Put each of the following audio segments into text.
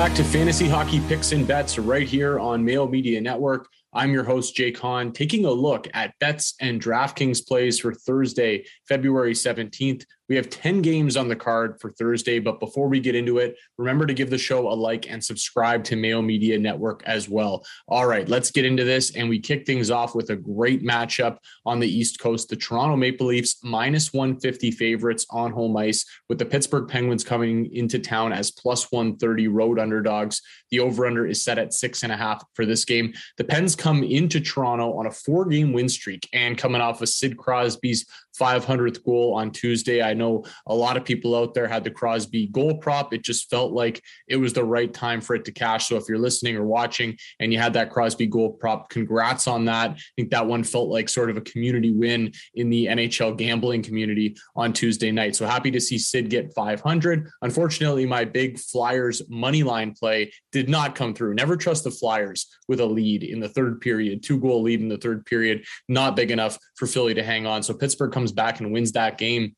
back to Fantasy Hockey Picks and Bets right here on Mayo Media Network. I'm your host, Jay Kahn, taking a look at bets and DraftKings plays for Thursday, February 17th. We have 10 games on the card for Thursday, but before we get into it, remember to give the show a like and subscribe to Mayo Media Network as well. All right, let's get into this. And we kick things off with a great matchup on the East Coast. The Toronto Maple Leafs minus 150 favorites on home ice, with the Pittsburgh Penguins coming into town as plus 130 road underdogs. The over under is set at six and a half for this game. The Pens come into Toronto on a four game win streak and coming off of Sid Crosby's 500th goal on Tuesday. I know a lot of people out there had the Crosby goal prop. It just felt like it was the right time for it to cash. So if you're listening or watching and you had that Crosby goal prop, congrats on that. I think that one felt like sort of a community win in the NHL gambling community on Tuesday night. So happy to see Sid get 500. Unfortunately, my big Flyers money line play did not come through. Never trust the Flyers with a lead in the third period, two goal lead in the third period, not big enough for Philly to hang on. So Pittsburgh comes back and wins that game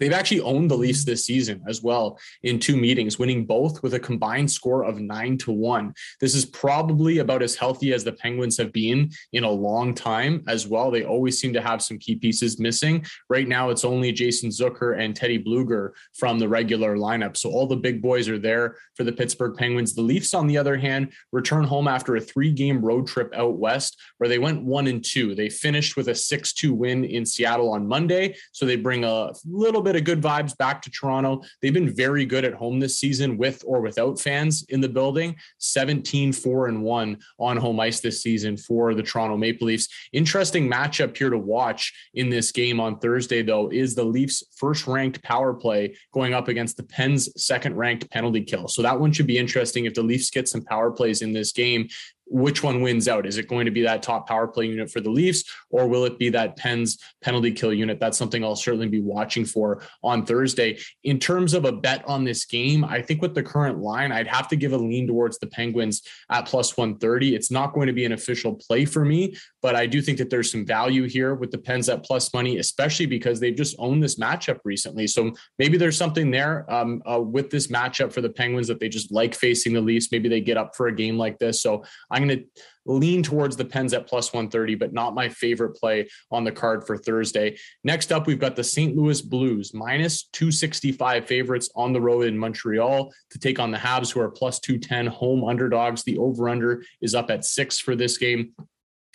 They've actually owned the Leafs this season as well in two meetings, winning both with a combined score of nine to one. This is probably about as healthy as the Penguins have been in a long time as well. They always seem to have some key pieces missing. Right now, it's only Jason Zucker and Teddy Blueger from the regular lineup. So all the big boys are there for the Pittsburgh Penguins. The Leafs, on the other hand, return home after a three game road trip out west where they went one and two. They finished with a 6 2 win in Seattle on Monday. So they bring a little bit bit of good vibes back to Toronto. They've been very good at home this season with or without fans in the building. 17 4 and 1 on home ice this season for the Toronto Maple Leafs. Interesting matchup here to watch in this game on Thursday, though, is the Leafs' first ranked power play going up against the Pens' second ranked penalty kill. So that one should be interesting if the Leafs get some power plays in this game which one wins out? Is it going to be that top power play unit for the Leafs, or will it be that Pens penalty kill unit? That's something I'll certainly be watching for on Thursday. In terms of a bet on this game, I think with the current line, I'd have to give a lean towards the Penguins at plus 130. It's not going to be an official play for me, but I do think that there's some value here with the Pens at plus money, especially because they've just owned this matchup recently. So maybe there's something there um, uh, with this matchup for the Penguins that they just like facing the Leafs. Maybe they get up for a game like this. So I'm I'm going to lean towards the Pens at plus 130, but not my favorite play on the card for Thursday. Next up, we've got the St. Louis Blues minus 265 favorites on the road in Montreal to take on the Habs, who are plus 210 home underdogs. The over under is up at six for this game.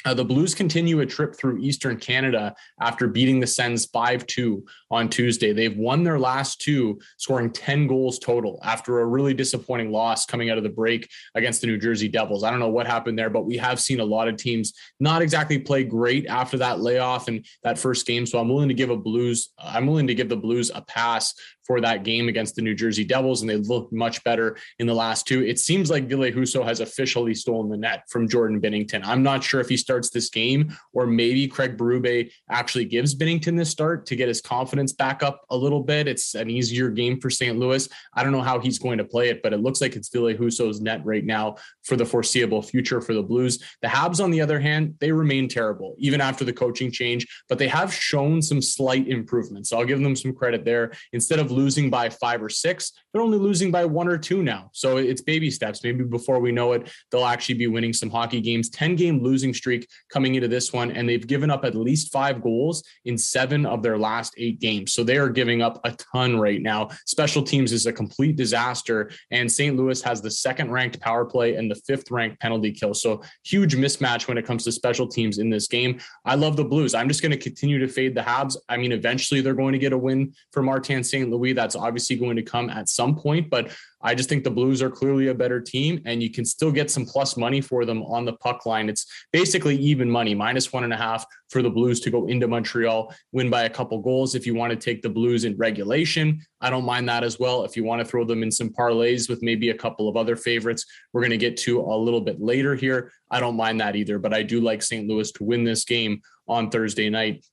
Uh, the Blues continue a trip through Eastern Canada after beating the Sens 5 2 on Tuesday. They've won their last two, scoring 10 goals total after a really disappointing loss coming out of the break against the New Jersey Devils. I don't know what happened there, but we have seen a lot of teams not exactly play great after that layoff and that first game. So I'm willing to give a Blues, I'm willing to give the Blues a pass for that game against the New Jersey Devils, and they looked much better in the last two. It seems like Ville Husso has officially stolen the net from Jordan Binnington. I'm not sure if he starts this game or maybe Craig Berube actually gives Binnington this start to get his confidence back up a little bit. It's an easier game for St. Louis. I don't know how he's going to play it, but it looks like it's Ville Husso's net right now for the foreseeable future for the Blues. The Habs, on the other hand, they remain terrible even after the coaching change, but they have shown some slight improvements. So I'll give them some credit there. Instead of losing by five or six. They're only losing by one or two now. So it's baby steps. Maybe before we know it, they'll actually be winning some hockey games. 10 game losing streak coming into this one, and they've given up at least five goals in seven of their last eight games. So they are giving up a ton right now. Special teams is a complete disaster, and St. Louis has the second ranked power play and the fifth ranked penalty kill. So huge mismatch when it comes to special teams in this game. I love the Blues. I'm just going to continue to fade the Habs. I mean, eventually they're going to get a win for Martin St. Louis. That's obviously going to come at some point, but I just think the Blues are clearly a better team, and you can still get some plus money for them on the puck line. It's basically even money, minus one and a half for the Blues to go into Montreal, win by a couple goals. If you want to take the Blues in regulation, I don't mind that as well. If you want to throw them in some parlays with maybe a couple of other favorites, we're going to get to a little bit later here. I don't mind that either, but I do like St. Louis to win this game on Thursday night.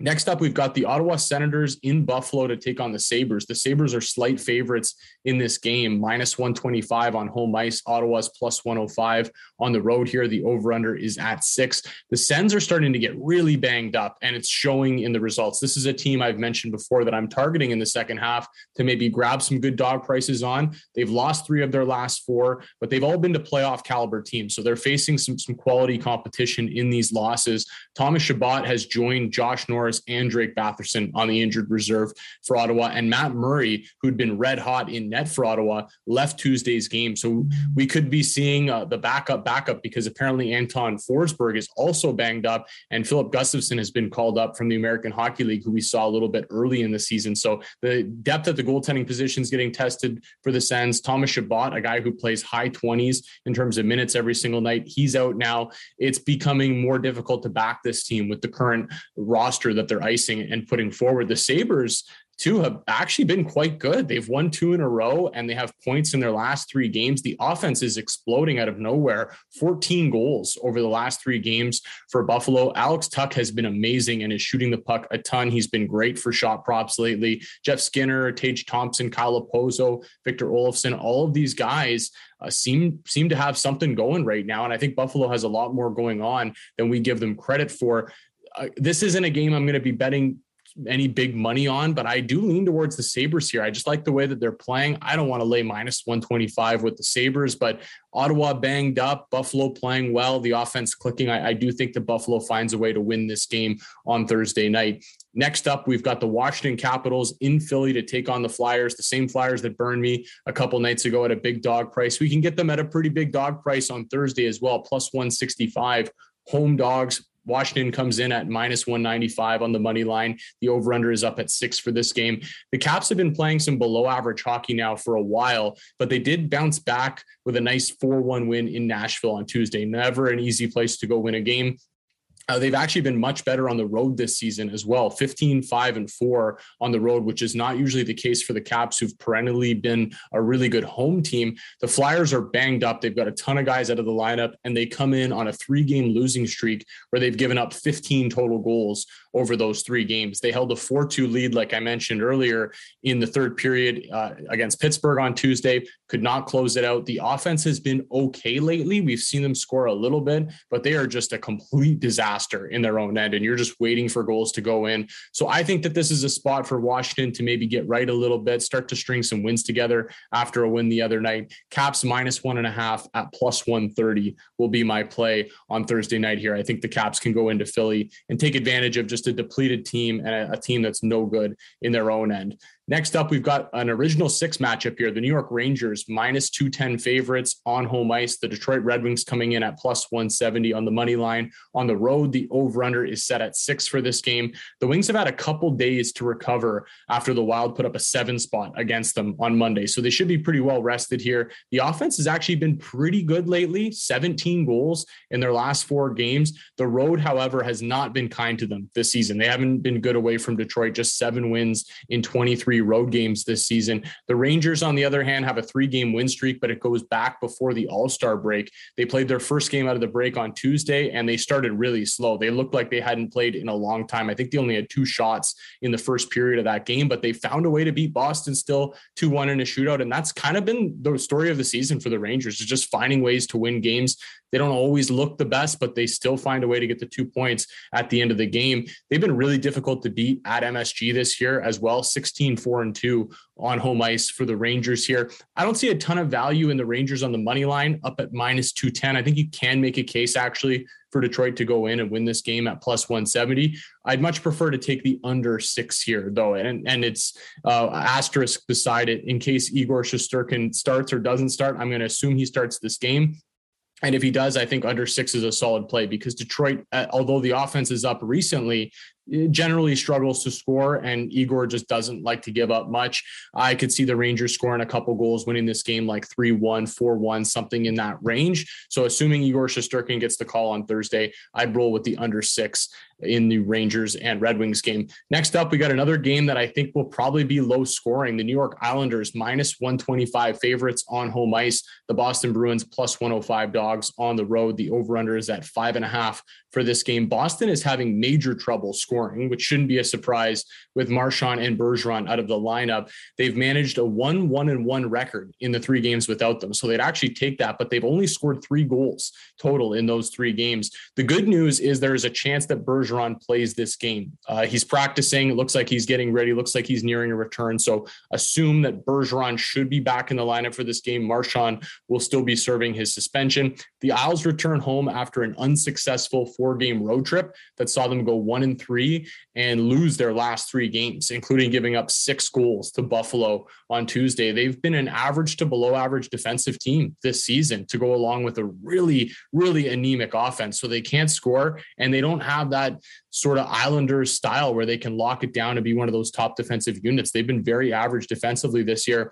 Next up, we've got the Ottawa Senators in Buffalo to take on the Sabres. The Sabres are slight favorites in this game, minus 125 on home ice. Ottawa's plus 105 on the road here. The over under is at six. The Sens are starting to get really banged up, and it's showing in the results. This is a team I've mentioned before that I'm targeting in the second half to maybe grab some good dog prices on. They've lost three of their last four, but they've all been to playoff caliber teams. So they're facing some, some quality competition in these losses. Thomas Chabot has joined Josh Norris And Drake Batherson on the injured reserve for Ottawa. And Matt Murray, who'd been red hot in net for Ottawa, left Tuesday's game. So we could be seeing uh, the backup backup because apparently Anton Forsberg is also banged up. And Filip Gustavsson has been called up from the American Hockey League, who we saw a little bit early in the season. So the depth at the goaltending position is getting tested for the Sens. Thomas Chabot, a guy who plays high 20s in terms of minutes every single night, he's out now. It's becoming more difficult to back this team with the current roster that they're icing and putting forward. The Sabres, too, have actually been quite good. They've won two in a row and they have points in their last three games. The offense is exploding out of nowhere 14 goals over the last three games for Buffalo. Alex Tuch has been amazing and is shooting the puck a ton. He's been great for shot props lately. Jeff Skinner, Tage Thompson, Kyle Okposo, Victor Olofsson, all of these guys uh, seem seem to have something going right now. And I think Buffalo has a lot more going on than we give them credit for this isn't a game I'm going to be betting any big money on, but I do lean towards the Sabres here. I just like the way that they're playing. I don't want to lay minus 125 with the Sabres, but Ottawa banged up, Buffalo playing well, the offense clicking. I, I do think that Buffalo finds a way to win this game on Thursday night. Next up, we've got the Washington Capitals in Philly to take on the Flyers, the same Flyers that burned me a couple nights ago at a big dog price. We can get them at a pretty big dog price on Thursday as well, plus 165 home dogs Washington comes in at minus 195 on the money line. The over under is up at six for this game. The Caps have been playing some below average hockey now for a while, but they did bounce back with a nice 4 1 win in Nashville on Tuesday. Never an easy place to go win a game. Uh, they've actually been much better on the road this season as well 15 5 and 4 on the road which is not usually the case for the caps who've perennially been a really good home team. The flyers are banged up. They've got a ton of guys out of the lineup and they come in on a three game losing streak where they've given up 15 total goals over those three games they held a 4-2 lead like i mentioned earlier in the third period uh, against pittsburgh on tuesday could not close it out the offense has been okay lately we've seen them score a little bit but they are just a complete disaster in their own end, and you're just waiting for goals to go in. So I think that this is a spot for Washington to maybe get right a little bit, start to string some wins together after a win the other night. Caps minus one and a half at plus 130 will be my play on Thursday night here. I think the Caps can go into Philly and take advantage of just a depleted team and a, a team that's no good in their own end. Next up, we've got an original six matchup here. The New York Rangers minus 210 favorites on home ice. The Detroit Red Wings coming in at plus 170 on the money line. On the road, the over under is set at six for this game. The Wings have had a couple days to recover after the Wild put up a seven spot against them on Monday. So they should be pretty well rested here. The offense has actually been pretty good lately 17 goals in their last four games. The road, however, has not been kind to them this season. They haven't been good away from Detroit, just seven wins in 23 three road games this season. The Rangers, on the other hand, have a three game win streak, but it goes back before the All Star break. They played their first game out of the break on Tuesday and they started really slow. They looked like they hadn't played in a long time. I think they only had two shots in the first period of that game, but they found a way to beat Boston still 2 1 in a shootout. And that's kind of been the story of the season for the Rangers, is just finding ways to win games. They don't always look the best, but they still find a way to get the two points at the end of the game. They've been really difficult to beat at MSG this year as well 16 4 and 2 on home ice for the Rangers here. I don't see a ton of value in the Rangers on the money line up at minus 210. I think you can make a case actually for Detroit to go in and win this game at plus 170. I'd much prefer to take the under six here, though, and and it's uh, asterisk beside it in case Igor Shesterkin starts or doesn't start. I'm going to assume he starts this game. And if he does, I think under six is a solid play because Detroit, uh, although the offense is up recently, generally struggles to score, and Igor just doesn't like to give up much. I could see the Rangers scoring a couple goals, winning this game like 3 1, 4 1, something in that range. So, assuming Igor Shesterkin gets the call on Thursday, I'd roll with the under six in the Rangers and Red Wings game. Next up, we got another game that I think will probably be low scoring. The New York Islanders minus 125 favorites on home ice. The Boston Bruins plus 105 dogs on the road. The over under is at five and a half for this game. Boston is having major trouble scoring, which shouldn't be a surprise with Marchand and Bergeron out of the lineup. They've managed a one, one, and one record in the three games without them. So they'd actually take that, but they've only scored three goals total in those three games. The good news is there is a chance that Bergeron plays this game. Uh, he's practicing. It looks like he's getting ready. Looks like he's nearing a return. So assume that Bergeron should be back in the lineup for this game. Marchand will still be serving his suspension. The Isles return home after an unsuccessful four game road trip that saw them go one and three and lose their last three games, including giving up six goals to Buffalo on Tuesday. They've been an average to below average defensive team this season to go along with a really, really anemic offense. So they can't score and they don't have that sort of Islanders style where they can lock it down and be one of those top defensive units. They've been very average defensively this year.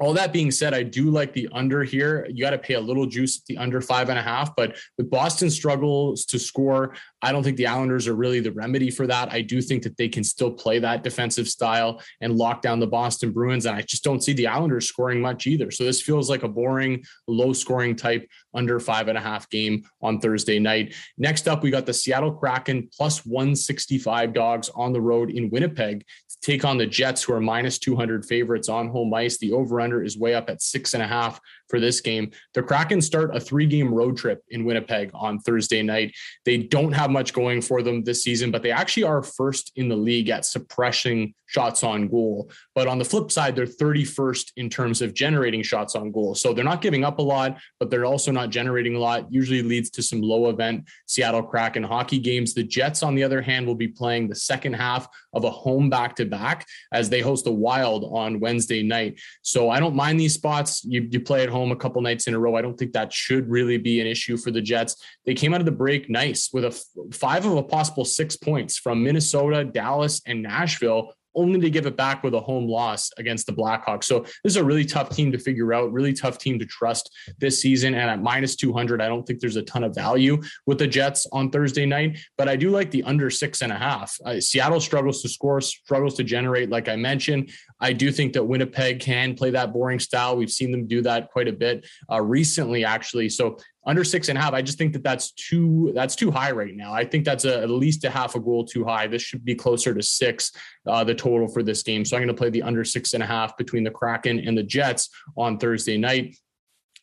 All that being said, I do like the under here. You got to pay a little juice at the under five and a half. But with Boston struggles to score, I don't think the Islanders are really the remedy for that. I do think that they can still play that defensive style and lock down the Boston Bruins. And I just don't see the Islanders scoring much either. So this feels like a boring, low scoring type under five and a half game on Thursday night. Next up, we got the Seattle Kraken plus 165 dogs on the road in Winnipeg take on the Jets, who are minus 200 favorites on home ice. The over under is way up at six and a half for this game. The Kraken start a three game road trip in Winnipeg on Thursday night. They don't have much going for them this season, but they actually are first in the league at suppressing shots on goal. But on the flip side, they're 31st in terms of generating shots on goal. So they're not giving up a lot, but they're also not generating a lot. Usually leads to some low event Seattle Kraken hockey games. The Jets, on the other hand, will be playing the second half of a home back to back as they host the Wild on Wednesday night. So I don't mind these spots. You, you play at home a couple nights in a row. I don't think that should really be an issue for the Jets. They came out of the break nice with a five of a possible six points from Minnesota, Dallas, and Nashville only to give it back with a home loss against the Blackhawks. So this is a really tough team to figure out, really tough team to trust this season. And at minus 200, I don't think there's a ton of value with the Jets on Thursday night, but I do like the under six and a half. Uh, Seattle struggles to score, struggles to generate, like I mentioned. I do think that Winnipeg can play that boring style. We've seen them do that quite a bit uh, recently, actually. So under six and a half. I just think that that's too that's too high right now. I think that's a, at least a half a goal too high. This should be closer to six, uh, the total for this game. So I'm going to play the under six and a half between the Kraken and the Jets on Thursday night.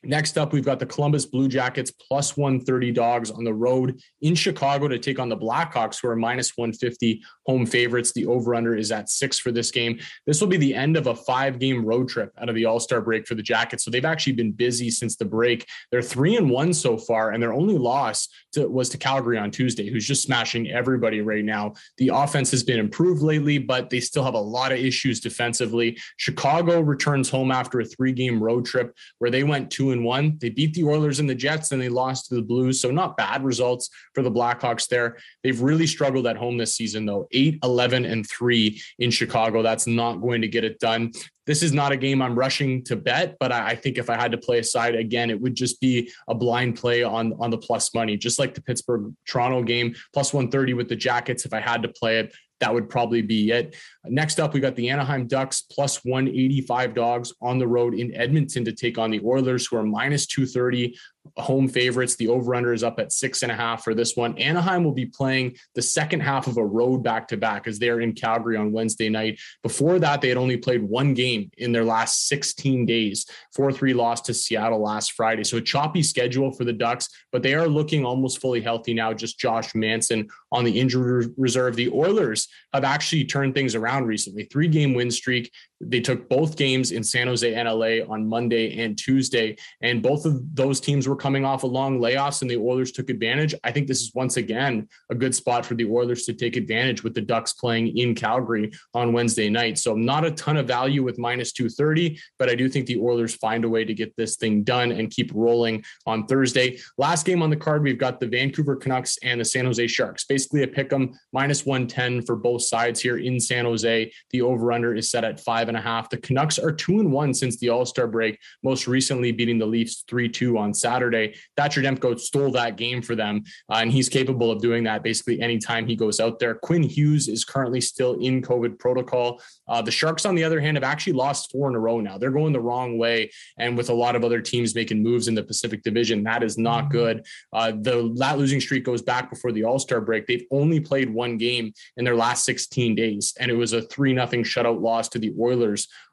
Next up, we've got the Columbus Blue Jackets plus 130 dogs on the road in Chicago to take on the Blackhawks, who are minus 150 home favorites. The over under is at six for this game. This will be the end of a five game road trip out of the All Star break for the Jackets. So they've actually been busy since the break. They're three and one so far, and their only loss to, was to Calgary on Tuesday, who's just smashing everybody right now. The offense has been improved lately, but they still have a lot of issues defensively. Chicago returns home after a three game road trip where they went two and one. They beat the Oilers and the Jets, and they lost to the Blues. So not bad results for the Blackhawks there. They've really struggled at home this season, though. 8, 11, and 3 in Chicago. That's not going to get it done. This is not a game I'm rushing to bet, but I, think if I had to play a side again, it would just be a blind play on, on the plus money, just like the Pittsburgh Toronto game, plus 130 with the Jackets. If I had to play it, that would probably be it. Next up, we got the Anaheim Ducks plus 185 dogs on the road in Edmonton to take on the Oilers, who are minus 230 home favorites. The over under is up at six and a half for this one. Anaheim will be playing the second half of a road back to back as they're in Calgary on Wednesday night. Before that, they had only played one game in their last 16 days 4 3 loss to Seattle last Friday. So a choppy schedule for the Ducks, but they are looking almost fully healthy now. Just Josh Manson on the injury reserve. The Oilers have actually turned things around recently. Three game win streak. They took both games in San Jose and LA on Monday and Tuesday, and both of those teams were coming off a long layoffs, and the Oilers took advantage. I think this is once again a good spot for the Oilers to take advantage with the Ducks playing in Calgary on Wednesday night. So not a ton of value with minus 230, but I do think the Oilers find a way to get this thing done and keep rolling on Thursday. Last game on the card, we've got the Vancouver Canucks and the San Jose Sharks. Basically a pick 'em minus 110 for both sides here in San Jose. The over under is set at five and a half. The Canucks are two and one since the All Star break, most recently beating the Leafs 3 2 on Saturday. Thatcher Demko stole that game for them, uh, and he's capable of doing that basically anytime he goes out there. Quinn Hughes is currently still in COVID protocol. Uh, the Sharks, on the other hand, have actually lost four in a row now. They're going the wrong way, and with a lot of other teams making moves in the Pacific Division, that is not mm-hmm. good. Uh, the that losing streak goes back before the All Star break. They've only played one game in their last 16 days, and it was a three nothing shutout loss to the Oilers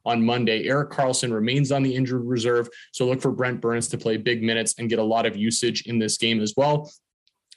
on Monday. Erik Karlsson remains on the injured reserve, so look for Brent Burns to play big minutes and get a lot of usage in this game as well.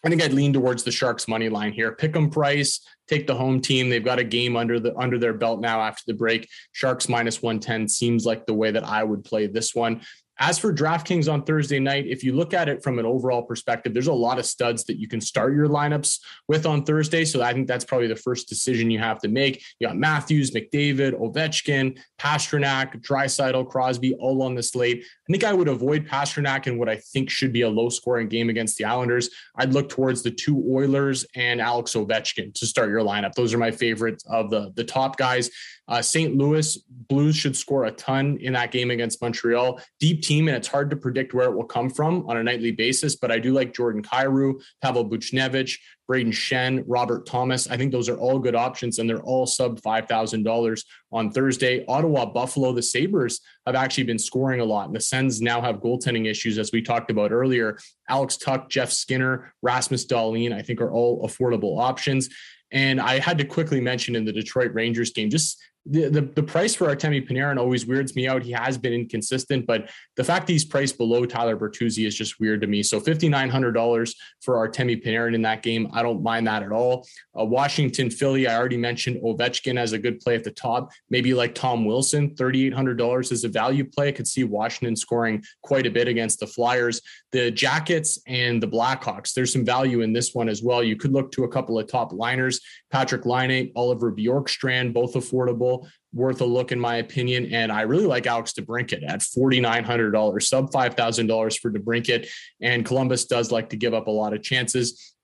I think I'd lean towards the Sharks money line here. Pick 'em price, take the home team. They've got a game under the under their belt now after the break. Sharks minus 110 seems like the way that I would play this one. As for DraftKings on Thursday night, if you look at it from an overall perspective, there's a lot of studs that you can start your lineups with on Thursday. So I think that's probably the first decision you have to make. You got Matthews, McDavid, Ovechkin, Pastrnak, Draisaitl, Crosby, all on the slate. I think I would avoid Pastrnak in what I think should be a low scoring game against the Islanders. I'd look towards the two Oilers and Alex Ovechkin to start your lineup. Those are my favorites of the, the top guys. Uh, St. Louis Blues should score a ton in that game against Montreal. Deep team, and it's hard to predict where it will come from on a nightly basis. But I do like Jordan Kyrou, Pavel Buchnevich, Brayden Schenn, Robert Thomas. I think those are all good options, and they're all sub five thousand dollars on Thursday. Ottawa, Buffalo, the Sabres have actually been scoring a lot, and the Sens now have goaltending issues, as we talked about earlier. Alex Tuch, Jeff Skinner, Rasmus Dahlin, I think are all affordable options. And I had to quickly mention in the Detroit Rangers game, just the, the, price for Artemi Panarin always weirds me out. He has been inconsistent, but the fact he's priced below Tyler Bertuzzi is just weird to me. So $5,900 for Artemi Panarin in that game, I don't mind that at all. Uh, Washington, Philly, I already mentioned Ovechkin as a good play at the top. Maybe like Tom Wilson, $3,800 is a value play. I could see Washington scoring quite a bit against the Flyers. The Jackets and the Blackhawks, there's some value in this one as well. You could look to a couple of top liners, Patrick Laine, Oliver Bjorkstrand, both affordable worth a look in my opinion. And I really like Alex DeBrincat at $4,900, sub $5,000 for DeBrincat. And Columbus does like to give up a lot of chances.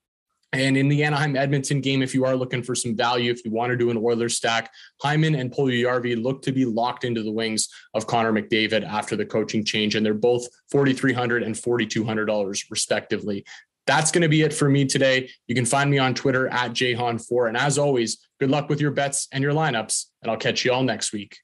And in the Anaheim Edmonton game, if you are looking for some value, if you want to do an Oilers stack, Hyman and Puljujarvi look to be locked into the wings of Connor McDavid after the coaching change, and they're both $4,300 and $4,200 respectively. That's going to be it for me today. You can find me on Twitter at jhan4. And as always, good luck with your bets and your lineups, and I'll catch you all next week.